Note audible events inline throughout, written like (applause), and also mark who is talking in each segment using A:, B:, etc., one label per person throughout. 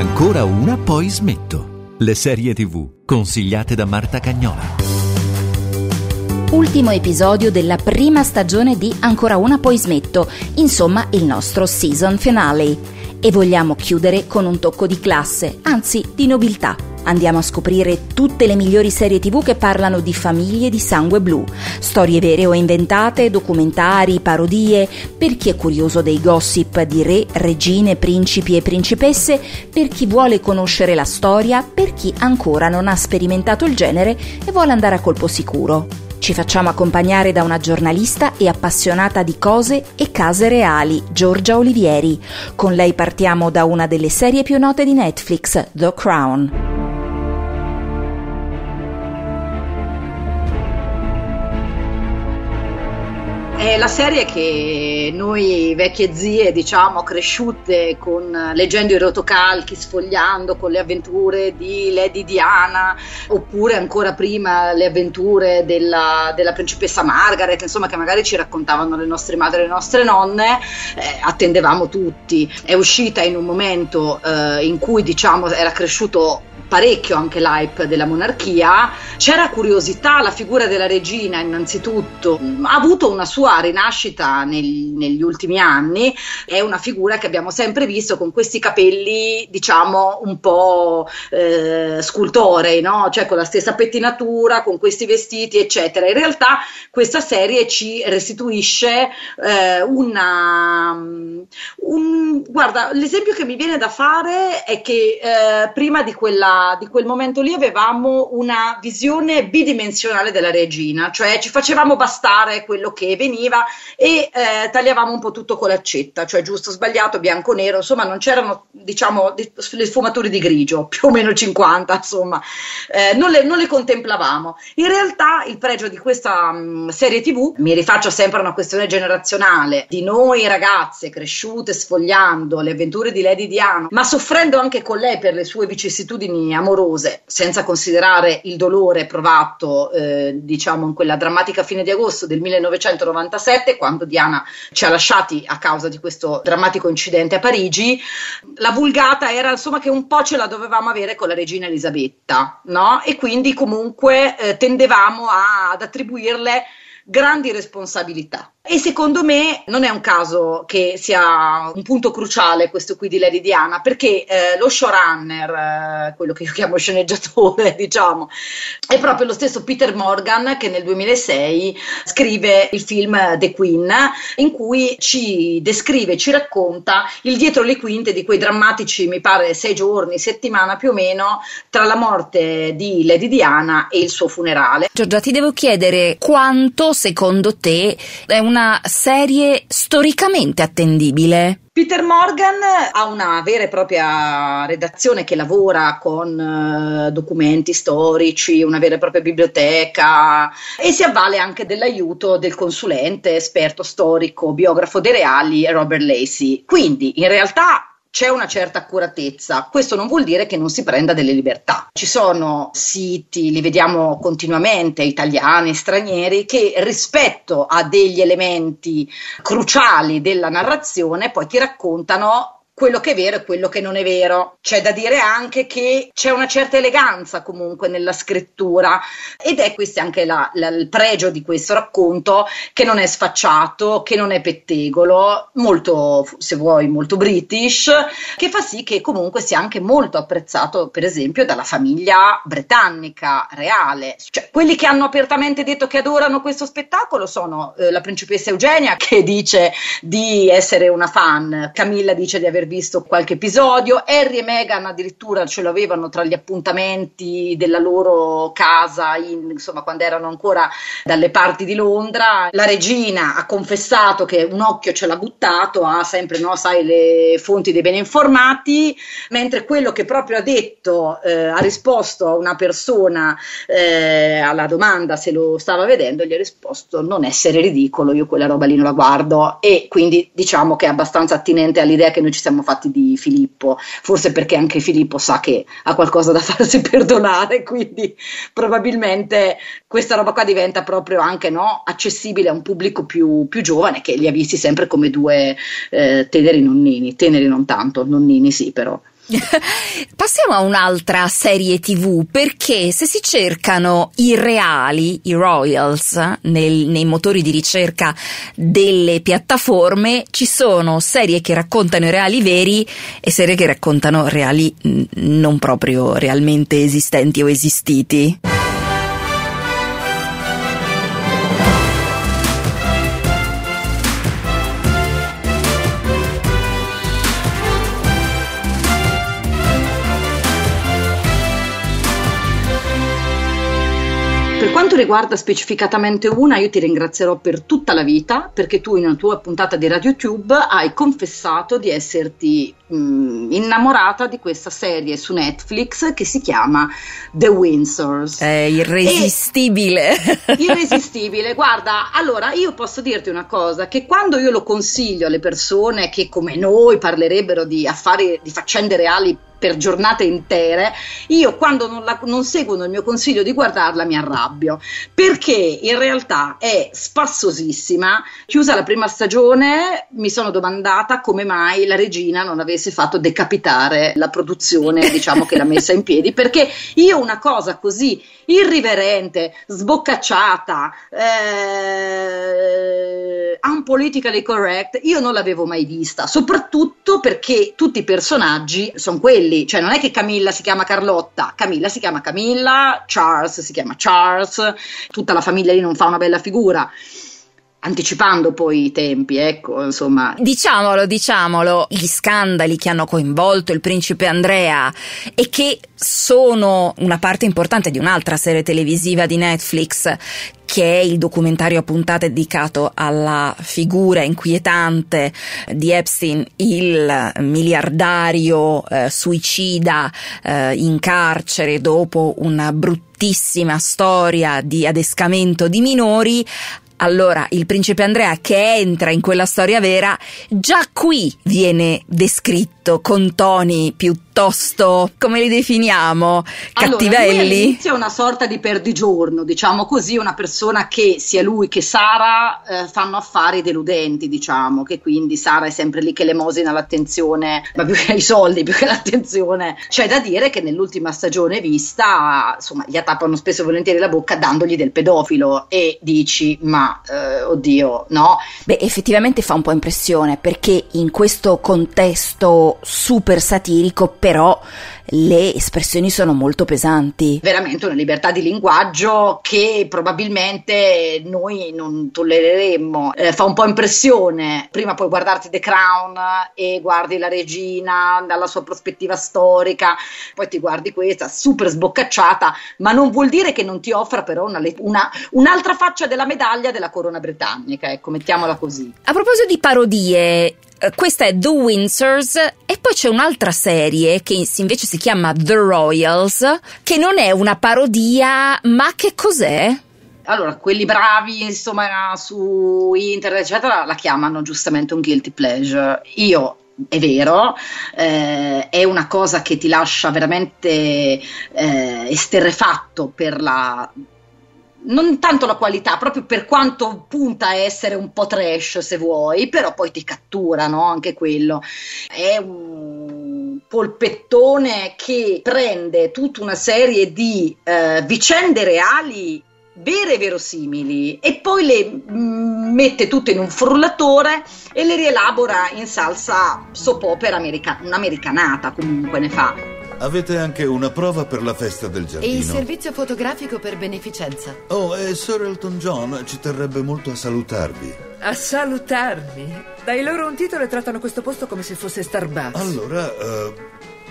A: Ancora una, poi smetto. Le serie tv consigliate da Marta Cagnola.
B: Ultimo episodio della prima stagione di Ancora una, poi smetto. Insomma, il nostro season finale. E vogliamo chiudere con un tocco di classe, anzi di nobiltà Andiamo a scoprire tutte le migliori serie tv che parlano di famiglie di sangue blu, storie vere o inventate, documentari, parodie, per chi è curioso dei gossip di re, regine, principi e principesse, per chi vuole conoscere la storia, per chi ancora non ha sperimentato il genere e vuole andare a colpo sicuro. Ci facciamo accompagnare da una giornalista e appassionata di cose e case reali, Giorgia Olivieri. Con lei partiamo da una delle serie più note di Netflix, The Crown.
C: La serie che noi vecchie zie, diciamo, cresciute con leggendo i rotocalchi, sfogliando con le avventure di Lady Diana, oppure ancora prima le avventure della, della principessa Margaret, insomma, che magari ci raccontavano le nostre madri e le nostre nonne, eh, attendevamo tutti. È uscita in un momento eh, in cui, diciamo, era cresciuto parecchio anche l'hype della monarchia, c'era curiosità, la figura della regina innanzitutto ha avuto una sua rinascita nel, negli ultimi anni, è una figura che abbiamo sempre visto con questi capelli diciamo un po' eh, scultorei, no? cioè con la stessa pettinatura, con questi vestiti eccetera. In realtà questa serie ci restituisce eh, una... Un, guarda, l'esempio che mi viene da fare è che eh, prima di quella di quel momento lì avevamo una visione bidimensionale della regina, cioè ci facevamo bastare quello che veniva e eh, tagliavamo un po' tutto con l'accetta, cioè giusto, sbagliato, bianco, nero, insomma non c'erano diciamo le sfumature di grigio, (laughs) più o meno 50, insomma, eh, non, le, non, le, contemplavamo. In realtà il pregio di questa mh, mm, serie tv, mi rifaccio sempre a una questione generazionale, di noi ragazze cresciute sfogliando le avventure di Lady Diana, ma soffrendo anche con lei per le sue vicissitudini amorose, senza considerare il dolore provato, eh, diciamo, in quella drammatica fine di agosto del 1997, quando Diana ci ha lasciati a causa di questo drammatico incidente a Parigi, la vulgata era insomma che un po' ce la dovevamo avere con la regina Elisabetta, no? E quindi comunque eh, tendevamo a, ad attribuirle grandi responsabilità. E secondo me non è un caso che sia un punto cruciale questo qui di Lady Diana, perché eh, lo showrunner, eh, quello che io chiamo sceneggiatore, (laughs) diciamo, è proprio lo stesso Peter Morgan che nel 2006 scrive il film The Queen, in cui ci descrive, ci racconta il dietro le quinte di quei drammatici, mi pare, sei giorni, settimana più o meno, tra la morte di Lady Diana e il suo funerale.
B: Giorgia, ti devo chiedere quanto secondo te è un una serie storicamente attendibile.
C: Peter Morgan ha una vera e propria redazione che lavora con uh, documenti storici, una vera e propria biblioteca e si avvale anche dell'aiuto del consulente esperto storico, biografo dei reali Robert Lacey. Quindi in realtà c'è una certa accuratezza. Questo non vuol dire che non si prenda delle libertà. Ci sono siti, li vediamo continuamente, italiani, stranieri, che rispetto a degli elementi cruciali della narrazione poi ti raccontano quello che è vero e quello che non è vero. C'è da dire anche che c'è una certa eleganza comunque nella scrittura ed è questo anche la, la, il pregio di questo racconto che non è sfacciato, che non è pettegolo, molto, se vuoi, molto british, che fa sì che comunque sia anche molto apprezzato per esempio dalla famiglia britannica reale. Cioè, quelli che hanno apertamente detto che adorano questo spettacolo sono eh, la principessa Eugenia che dice di essere una fan, Camilla dice di aver visto qualche episodio. Harry e Meghan addirittura ce l'avevano tra gli appuntamenti della loro casa, in, insomma, quando erano ancora dalle parti di Londra. La regina ha confessato che un occhio ce l'ha buttato, ha sempre, no, sai, le fonti dei ben informati, mentre quello che proprio ha detto, eh, ha risposto a una persona eh, alla domanda se lo stava vedendo, gli ha risposto non essere ridicolo, io quella roba lì non la guardo e quindi diciamo che è abbastanza attinente all'idea che noi ci stiamo siamo fatti di Filippo, forse perché anche Filippo sa che ha qualcosa da (laughs) farsi perdonare, quindi probabilmente questa roba qua diventa proprio anche no, accessibile a un pubblico più, più, giovane che li ha visti sempre come due eh, teneri nonnini, teneri non tanto, nonnini sì però. (laughs)
B: Passiamo a un'altra serie TV perché se si cercano i reali, i royals, nel, nei motori di ricerca delle piattaforme, ci sono serie che raccontano i reali veri e serie che raccontano reali non proprio realmente esistenti o esistiti.
C: Riguarda specificatamente una, io ti ringrazierò per tutta la vita perché tu in una tua puntata di RadioTube hai confessato di esserti mh, mm, innamorata di questa serie su Netflix che si chiama The Windsors.
B: È irresistibile.
C: E, (laughs) irresistibile. Guarda, allora io posso dirti una cosa, che quando io lo consiglio alle persone che come noi parlerebbero di affari, di faccende reali per giornate intere, io quando non, la, non, seguono il mio consiglio di guardarla mi arrabbio, perché in realtà è spassosissima. Chiusa la prima stagione mi sono domandata come mai la regina non avesse fatto decapitare la produzione, diciamo che l'ha messa in piedi, perché io una cosa così irriverente, sboccacciata, eh, unpolitically correct, io non l'avevo mai vista, soprattutto perché tutti i personaggi sono quelli quelli, cioè non è che Camilla si chiama Carlotta, Camilla si chiama Camilla, Charles si chiama Charles, tutta la famiglia lì non fa una bella figura anticipando poi i tempi, ecco, insomma.
B: Diciamolo, diciamolo, gli scandali che hanno coinvolto il principe Andrea e che sono una parte importante di un'altra serie televisiva di Netflix che è il documentario a puntate dedicato alla figura inquietante di Epstein, il miliardario eh, suicida eh, in carcere dopo una bruttissima storia di adescamento di minori, allora, il principe Andrea che entra in quella storia vera, già qui viene descritto con toni piuttosto, come li definiamo, cattivelli?
C: Allora, è una sorta di perdigiorno, diciamo così, una persona che sia lui che Sara eh, fanno affari deludenti, diciamo, che quindi Sara è sempre lì che lemosina l'attenzione, ma più che i soldi, più che l'attenzione. C'è da dire che nell'ultima stagione vista, insomma, gli attappano spesso e volentieri la bocca dandogli del pedofilo e dici, ma eh, oddio, no?
B: Beh, effettivamente fa un po' impressione perché in questo contesto super satirico però le espressioni sono molto pesanti.
C: Veramente una libertà di linguaggio che probabilmente noi non tollereremmo. Eh, fa un po' impressione. Prima puoi guardarti The Crown e guardi la regina dalla sua prospettiva storica, poi ti guardi questa super sboccacciata, ma non vuol dire che non ti offra però una, una, un'altra faccia della medaglia della corona britannica, ecco, mettiamola così.
B: A proposito di parodie, questa è The Windsors e poi c'è un'altra serie che invece si chiama The Royals, che non è una parodia, ma che cos'è?
C: Allora, quelli bravi, insomma, su internet, eccetera, la chiamano giustamente un guilty pleasure. Io è vero, eh, è una cosa che ti lascia veramente eh, esterrefatto per la non tanto la qualità, proprio per quanto punta a essere un po' trash se vuoi, però poi ti cattura, no? Anche quello. È un polpettone che prende tutta una serie di eh, vicende reali vere e verosimili e poi le mm, mette tutte in un frullatore e le rielabora in salsa soap opera americana, un'americanata comunque ne fa.
D: Avete anche una prova per la festa del giardino.
E: E il servizio fotografico per beneficenza.
D: Oh, e Sir Elton John ci terrebbe molto a salutarvi.
F: A salutarmi? Dai loro un titolo e trattano questo posto come se fosse Starbucks.
D: Allora, uh,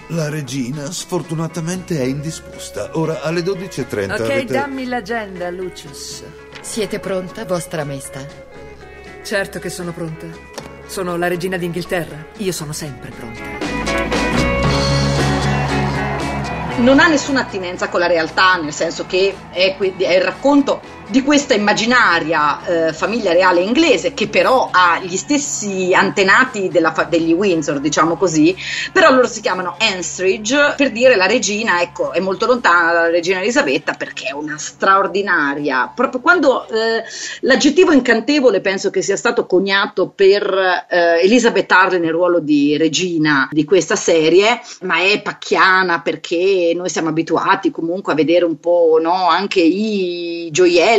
D: la regina sfortunatamente è indisposta. Ora alle 12.30
F: Ok,
D: avete...
F: dammi l'agenda, Lucius.
E: Siete pronta, vostra maestà?
F: Certo che sono pronta. Sono la regina d'Inghilterra. Io sono sempre pronta
C: non ha nessuna attinenza con la realtà, nel senso che è, è il racconto di questa immaginaria eh, famiglia reale inglese che però ha gli stessi antenati fa- degli Windsor, diciamo così, però loro si chiamano Anstridge per dire la regina, ecco, è molto lontana dalla regina Elisabetta perché è una straordinaria. Proprio quando eh, l'aggettivo incantevole penso che sia stato coniato per eh, Elizabeth Harley nel ruolo di regina di questa serie, ma è pacchiana perché noi siamo abituati comunque a vedere un po' no, anche i gioielli,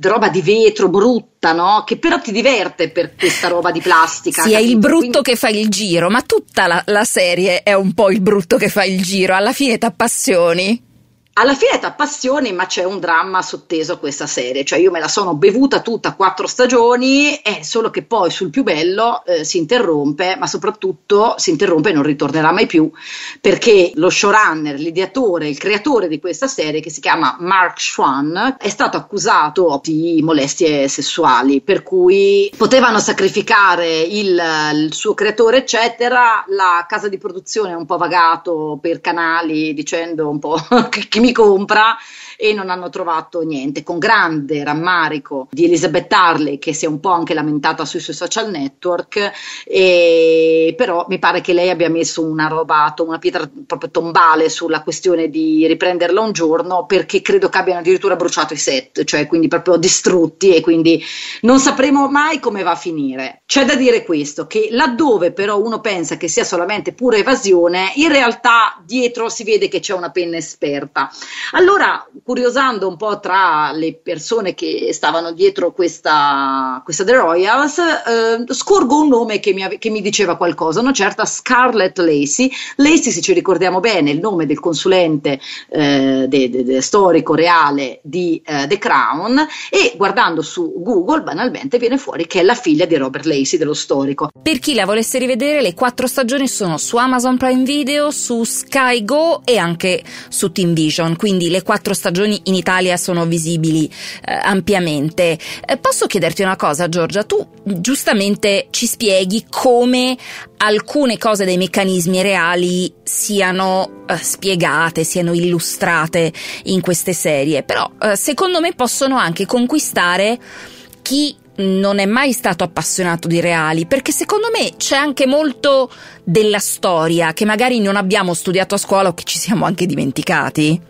C: roba di vetro brutta, no? Che però ti diverte per questa roba di plastica.
B: Sì,
C: capito?
B: è il brutto
C: Quindi...
B: che fa il giro, ma tutta la, la serie è un po' il brutto che fa il giro. Alla fine t'appassioni.
C: Alla fine ti appassioni, ma c'è un dramma sotteso a questa serie, cioè io me la sono bevuta tutta quattro stagioni, è solo che poi sul più bello eh, si interrompe, ma soprattutto si interrompe e non ritornerà mai più, perché lo showrunner, l'ideatore, il creatore di questa serie, che si chiama Mark Schwann, è stato accusato di molestie sessuali, per cui potevano sacrificare il, il suo creatore, eccetera, la casa di produzione ha un po' vagato per canali dicendo un po' (laughs) che mi compra e non hanno trovato niente, con grande rammarico di Elizabeth Harley che si è un po' anche lamentata sui suoi social network, e, però mi pare che lei abbia messo una roba, una pietra proprio tombale sulla questione di riprenderla un giorno perché credo che abbiano addirittura bruciato i set, cioè quindi proprio distrutti e quindi non sapremo mai come va a finire. C'è da dire questo, che laddove però uno pensa che sia solamente pura evasione, in realtà dietro si vede che c'è una penna esperta. Allora, curiosando un po' tra le persone che stavano dietro questa, questa The Royals, eh, scorgo un nome che mi, che mi, diceva qualcosa, una certa Scarlett Lacey. Lacey, se ci ricordiamo bene, il nome del consulente eh, de, de, de storico reale di eh, The Crown e guardando su Google banalmente viene fuori che è la figlia di Robert Lacey, dello storico.
B: Per chi la volesse rivedere, le quattro stagioni sono su Amazon Prime Video, su Sky Go e anche su Team Vision, quindi le quattro stagioni stagioni in Italia sono visibili eh, ampiamente. Eh, posso chiederti una cosa, Giorgia? Tu giustamente ci spieghi come alcune cose dei meccanismi reali siano eh, spiegate, siano illustrate in queste serie, però eh, secondo me possono anche conquistare chi non è mai stato appassionato di reali, perché secondo me c'è anche molto della storia che magari non abbiamo studiato a scuola o che ci siamo anche dimenticati.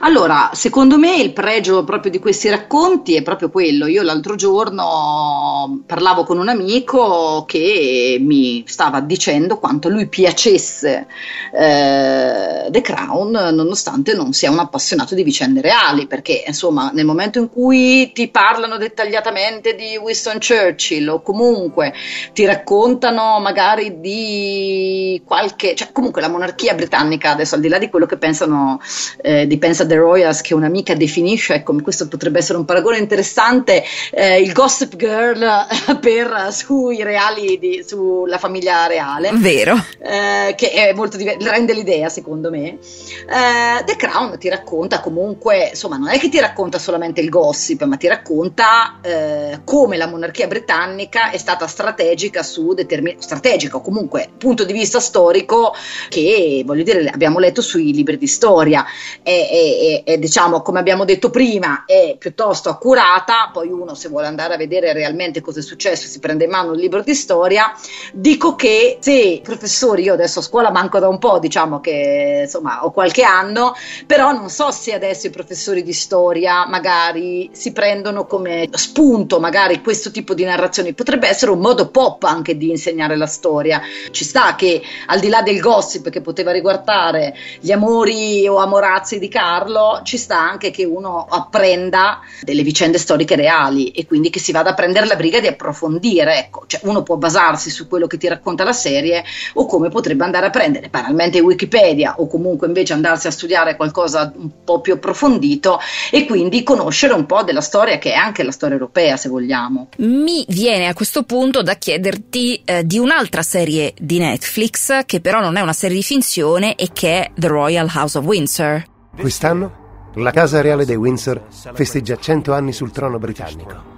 C: Allora, secondo me il pregio proprio di questi racconti è proprio quello. Io l'altro giorno parlavo con un amico che mi stava dicendo quanto lui piacesse eh, The Crown, nonostante non sia un appassionato di vicende reali, perché insomma nel momento in cui ti parlano dettagliatamente di Winston Churchill o comunque ti raccontano magari di qualche, cioè comunque la monarchia britannica, adesso al di là di quello che pensano eh, di Pensa The Royals che un'amica definisce, ecco, questo potrebbe essere un paragone interessante, eh, il Gossip Girl (laughs) per, sui reali, di, sulla famiglia reale.
B: Vero.
C: Eh, che è molto diverso, rende l'idea secondo me. Eh, The Crown ti racconta comunque, insomma, non è che ti racconta solamente il gossip, ma ti racconta eh, come la monarchia britannica è stata strategica su determinati, strategica o comunque punto di vista storico che, voglio dire, abbiamo letto sui libri di storia. È è, è, è, diciamo, come abbiamo detto prima, è piuttosto accurata, poi uno se vuole andare a vedere realmente cosa è successo si prende in mano il libro di storia, dico che se professori, io adesso a scuola manco da un po', diciamo che insomma ho qualche anno, però non so se adesso i professori di storia magari si prendono come spunto magari questo tipo di narrazioni, potrebbe essere un modo pop anche di insegnare la storia, ci sta che al di là del gossip che poteva riguardare gli amori o amorazzi di di Carlo ci sta anche che uno apprenda delle vicende storiche reali e quindi che si vada a prendere la briga di approfondire. Ecco, cioè uno può basarsi su quello che ti racconta la serie o come potrebbe andare a prendere banalmente Wikipedia o comunque invece andarsi a studiare qualcosa un po' più approfondito e quindi conoscere un po' della storia che è anche la storia europea se vogliamo.
B: Mi viene a questo punto da chiederti eh, di un'altra serie di Netflix che però non è una serie di finzione e che è The Royal House of Windsor.
G: Quest'anno la Casa Reale dei Windsor festeggia 100 anni sul trono britannico.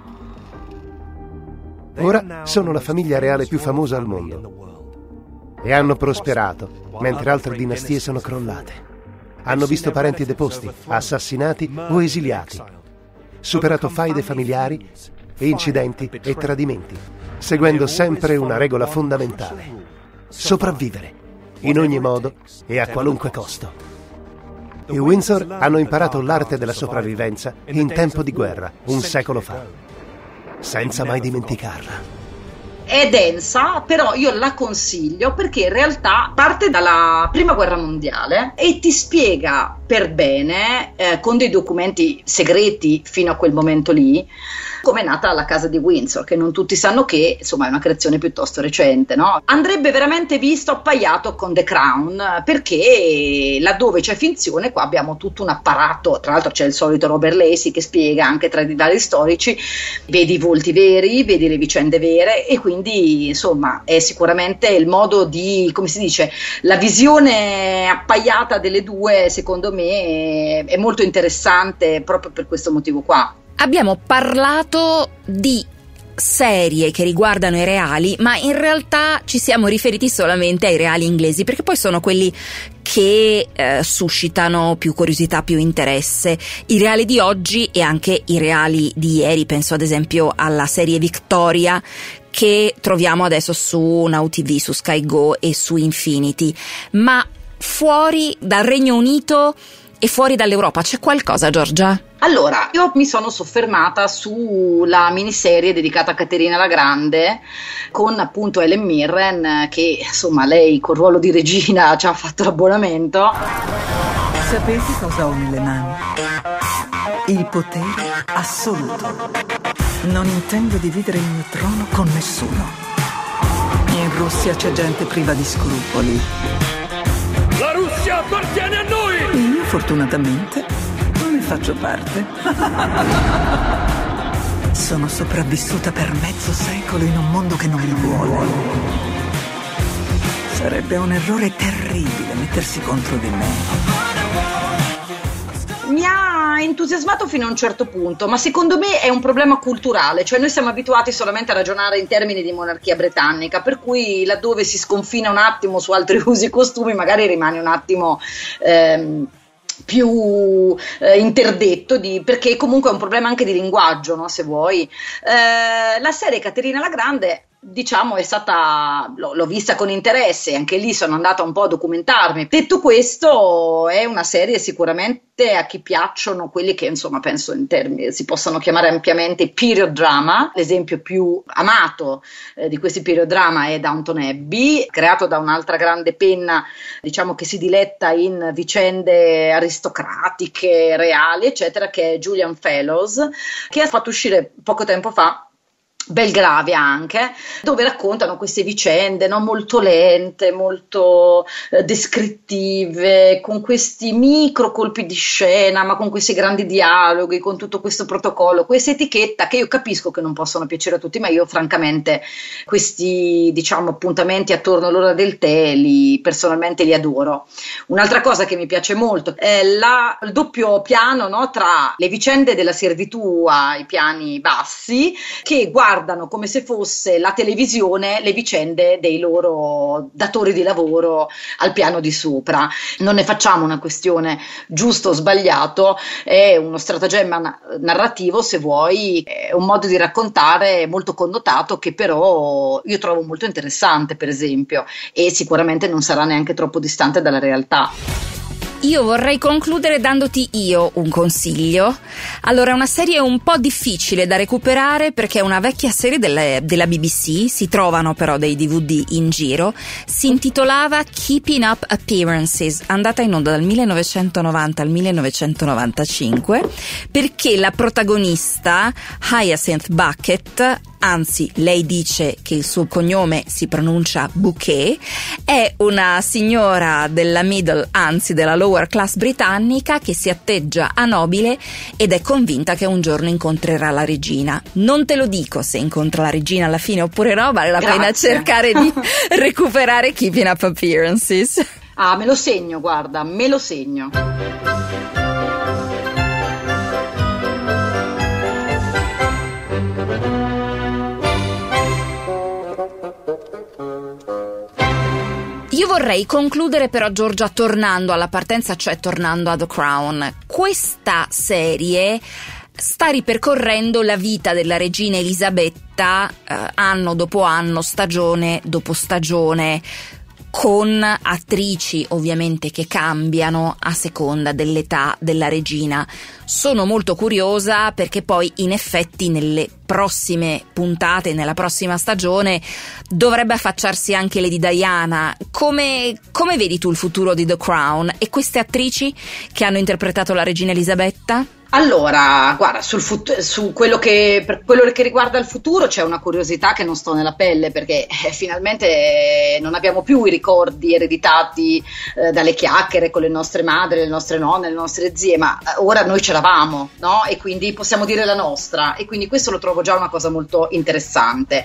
G: Ora sono la famiglia reale più famosa al mondo e hanno prosperato mentre altre dinastie sono crollate. Hanno visto parenti deposti, assassinati o esiliati. superato faide familiari incidenti e tradimenti, seguendo sempre una regola fondamentale. Sopravvivere, in ogni modo e a qualunque costo. I Windsor hanno imparato l'arte della sopravvivenza in tempo di guerra, un secolo fa, senza mai dimenticarla
C: è densa, però io la consiglio perché in realtà parte dalla prima guerra mondiale e ti spiega per bene, eh, con dei documenti segreti fino a quel momento lì, come è nata la casa di Windsor, che non tutti sanno che insomma è una creazione piuttosto recente. No? Andrebbe veramente visto appaiato con The Crown, perché laddove c'è finzione, qua abbiamo tutto un apparato. Tra l'altro c'è il solito Robert Lacey che spiega anche tra i vari storici, vedi i volti veri, vedi le vicende vere, e quindi insomma è sicuramente il modo di, come si dice, la visione appaiata delle due, secondo me, è molto interessante proprio per questo motivo qua.
B: Abbiamo parlato di serie che riguardano i reali, ma in realtà ci siamo riferiti solamente ai reali inglesi, perché poi sono quelli che eh, suscitano più curiosità, più interesse. I reali di oggi e anche i reali di ieri, penso ad esempio alla serie Victoria che troviamo adesso su Now TV, su Sky Go e su Infinity, ma fuori dal Regno Unito e fuori dall'Europa c'è qualcosa, Giorgia?
C: Allora, io mi sono soffermata sulla miniserie dedicata a Caterina la Grande con appunto Ellen Mirren che insomma lei col ruolo di regina ci ha fatto l'abbonamento.
H: Sapete cosa ho nelle mani? Il potere assoluto. Non intendo dividere il mio trono con nessuno. In Russia c'è gente priva di scrupoli.
I: La Russia appartiene a noi!
H: Io fortunatamente faccio parte. (laughs) Sono sopravvissuta per mezzo secolo in un mondo che non mi vuole. Sarebbe un errore terribile mettersi contro di me
C: mi ha entusiasmato fino a un certo punto, ma secondo me è un problema culturale, cioè noi siamo abituati solamente a ragionare in termini di monarchia britannica, per cui laddove si sconfina un attimo su altri (laughs) usi e costumi magari rimane un attimo... Ehm, più eh, interdetto di, perché comunque è un problema anche di linguaggio, no, se vuoi. Eh, la serie Caterina la Grande diciamo è stata l'ho, l'ho, vista con interesse anche lì sono andata un po' a documentarmi. Detto questo è una serie sicuramente a chi piacciono quelli che insomma penso in termini si possano chiamare ampiamente period drama. L'esempio più amato eh, di questi period drama è Downton Abbey creato da un'altra grande penna diciamo che si diletta in vicende aristocratiche reali eccetera che è Julian Fellows che ha fatto uscire poco tempo fa Belgravia anche, dove raccontano queste vicende no? molto lente, molto eh, descrittive, con questi micro colpi di scena, ma con questi grandi dialoghi, con tutto questo protocollo, questa etichetta che io capisco che non possono piacere a tutti, ma io francamente questi diciamo appuntamenti attorno all'ora del tè li, personalmente li adoro. Un'altra cosa che mi piace molto è la, il doppio piano no? tra le vicende della servitù ai piani bassi che guardano guardano come se fosse la televisione le vicende dei loro datori di lavoro al piano di sopra. Non ne facciamo una questione giusto o sbagliato, è uno stratagemma narrativo, se vuoi, è un modo di raccontare molto connotato che però io trovo molto interessante, per esempio, e sicuramente non sarà neanche troppo distante dalla realtà.
B: Io vorrei concludere dandoti io un consiglio. Allora, è una serie un po' difficile da recuperare perché è una vecchia serie delle, della BBC, si trovano però dei DVD in giro. Si intitolava Keeping Up Appearances, andata in onda dal 1990 al 1995, perché la protagonista, Hyacinth Bucket, anzi lei dice che il suo cognome si pronuncia Bouquet, è una signora della middle, anzi della lower class britannica che si atteggia a nobile ed è convinta che un giorno incontrerà la regina. Non te lo dico se incontra la regina alla fine oppure no, vale la Grazie. pena cercare di (laughs) recuperare Keeping Up Appearances.
C: Ah, me lo segno, guarda, me lo segno.
B: Vorrei concludere però Giorgia tornando alla partenza, cioè tornando a The Crown. Questa serie sta ripercorrendo la vita della regina Elisabetta eh, anno dopo anno, stagione dopo stagione con attrici ovviamente che cambiano a seconda dell'età della regina. Sono molto curiosa perché poi in effetti nelle prossime puntate, nella prossima stagione, dovrebbe affacciarsi anche Lady Diana. Come, come vedi tu il futuro di The Crown e queste attrici che hanno interpretato la regina Elisabetta?
C: Allora, guarda, sul fut- su quello che, per quello che riguarda il futuro c'è una curiosità che non sto nella pelle perché eh, finalmente non abbiamo più i ricordi ereditati eh, dalle chiacchiere con le nostre madri, le nostre nonne, le nostre zie, ma eh, ora noi c'eravamo, no? E quindi possiamo dire la nostra e quindi questo lo trovo già una cosa molto interessante.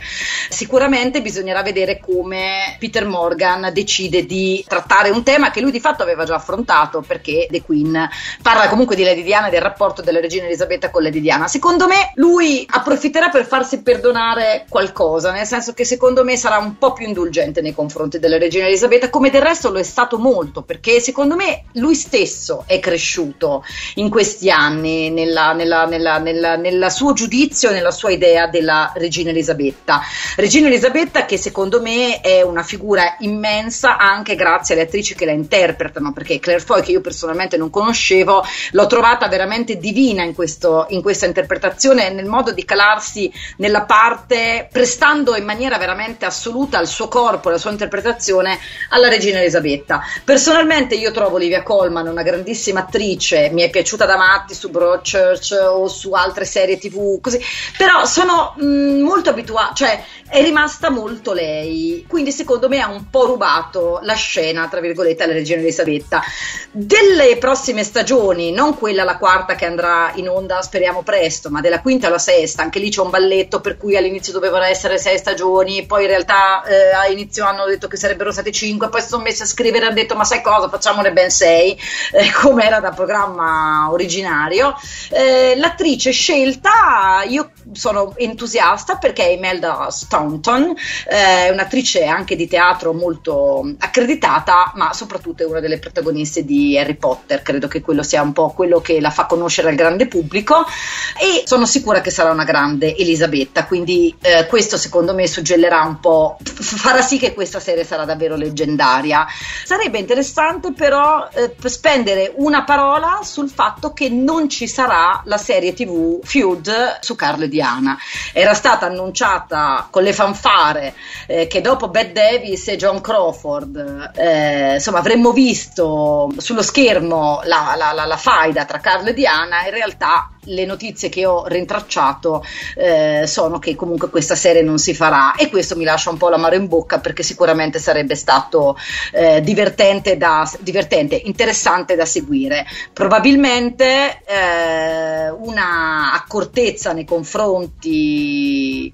C: Sicuramente bisognerà vedere come Peter Morgan decide di trattare un tema che lui di fatto aveva già affrontato perché The Queen parla comunque di Lady Diana e del rapporto rapporto della regina Elisabetta con Lady Diana. Secondo me lui approfitterà per farsi perdonare qualcosa, nel senso che secondo me sarà un po' più indulgente nei confronti della regina Elisabetta, come del resto lo è stato molto, perché secondo me lui stesso è cresciuto in questi anni nella, nella, nella, nella suo giudizio nella sua idea della regina Elisabetta. Regina Elisabetta che secondo me è una figura immensa anche grazie alle attrici che la interpretano, perché Claire Foy, che io personalmente non conoscevo, l'ho trovata veramente divina in, questo, in questa interpretazione, nel modo di calarsi nella parte, prestando in maniera veramente assoluta il suo corpo, la sua interpretazione alla regina Elisabetta. Personalmente io trovo Olivia Colman una grandissima attrice, mi è piaciuta da matti su Broadchurch o su altre serie tv, così, però sono mh, mm, molto abituata, cioè è rimasta molto lei, quindi secondo me ha un po' rubato la scena, tra virgolette, alla regina Elisabetta. Delle prossime stagioni, non quella la quarta che andrà in onda, speriamo presto, ma della quinta alla sesta, anche lì c'è un balletto per cui all'inizio dovevano essere sei stagioni, poi in realtà eh, a inizio hanno detto che sarebbero state cinque, poi si sono messi a scrivere e hanno detto ma sai cosa, facciamone ben sei, (laughs) eh, come era dal programma originario. Eh, l'attrice scelta, io sono entusiasta perché è Imelda Staunton, è un'attrice anche di teatro molto accreditata, ma soprattutto è una delle protagoniste di Harry Potter, credo che quello sia un po' quello che la fa conoscere al grande pubblico e sono sicura che sarà una grande Elisabetta, quindi eh, questo secondo me suggellerà un po', farà sì che questa serie sarà davvero leggendaria. Sarebbe interessante però eh, spendere una parola sul fatto che non ci sarà la serie tv Feud su Carlo e Diana. Era stata annunciata con le fanfare eh, che dopo Bette Davis e John Crawford, eh, insomma avremmo visto sullo schermo la, la, la, la faida tra Carlo e Diana italiana, in realtà le notizie che ho rintracciato eh, sono che comunque questa serie non si farà e questo mi lascia un po' l'amaro in bocca perché sicuramente sarebbe stato eh, divertente, da, divertente, interessante da seguire. Probabilmente eh, una accortezza nei confronti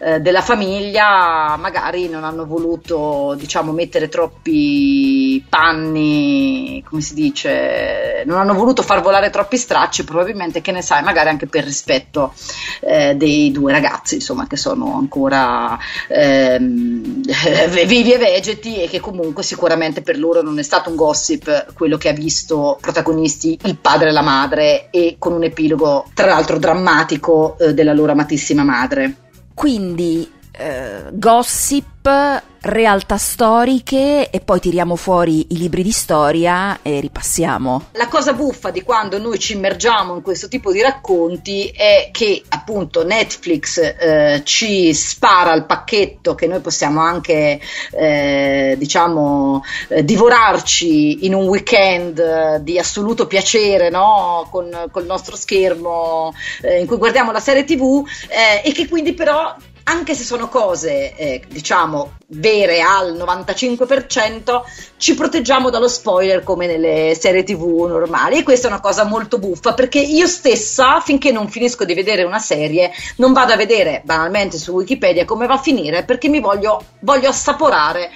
C: eh, della famiglia, magari non hanno voluto diciamo mettere troppi panni, come si dice, non hanno voluto far volare troppi stracci probabilmente che ne sai, magari anche per rispetto eh, dei due ragazzi, insomma, che sono ancora ehm, (laughs) vivi e vegeti e che comunque sicuramente per loro non è stato un gossip quello che ha visto protagonisti il padre e la madre e con un epilogo tra l'altro drammatico eh, della loro amatissima madre.
B: Quindi eh, gossip realtà storiche e poi tiriamo fuori i libri di storia e ripassiamo.
C: La cosa buffa di quando noi ci immergiamo in questo tipo di racconti è che appunto Netflix eh, ci spara il pacchetto che noi possiamo anche eh, diciamo eh, divorarci in un weekend eh, di assoluto piacere no? con, il nostro schermo eh, in cui guardiamo la serie tv e che quindi però anche se sono cose, eh, diciamo, vere al 95%, ci proteggiamo dallo spoiler come nelle serie tv normali. E questa è una cosa molto buffa perché io stessa, finché non finisco di vedere una serie, non vado a vedere banalmente su Wikipedia come va a finire perché mi voglio, voglio assaporare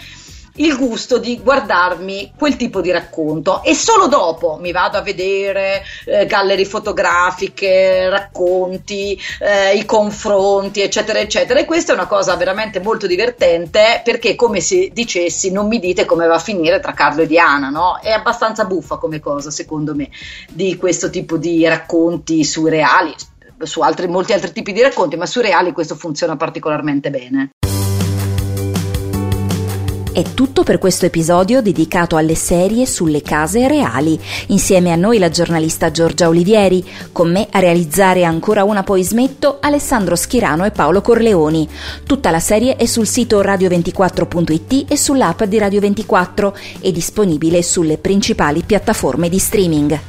C: il gusto di guardarmi quel tipo di racconto e solo dopo mi vado a vedere eh, gallerie fotografiche, racconti, eh, i confronti, eccetera, eccetera. E questa è una cosa veramente molto divertente perché, come se dicessi, non mi dite come va a finire tra Carlo e Diana, no? È abbastanza buffa come cosa, secondo me, di questo tipo di racconti surreali su altri, molti altri tipi di racconti, ma sui reali questo funziona particolarmente bene.
B: È tutto per questo episodio dedicato alle serie sulle case reali. Insieme a noi la giornalista Giorgia Olivieri, con me a realizzare ancora una poi smetto Alessandro Schirano e Paolo Corleoni. Tutta la serie è sul sito radio24.it e sull'app di Radio 24 e disponibile sulle principali piattaforme di streaming.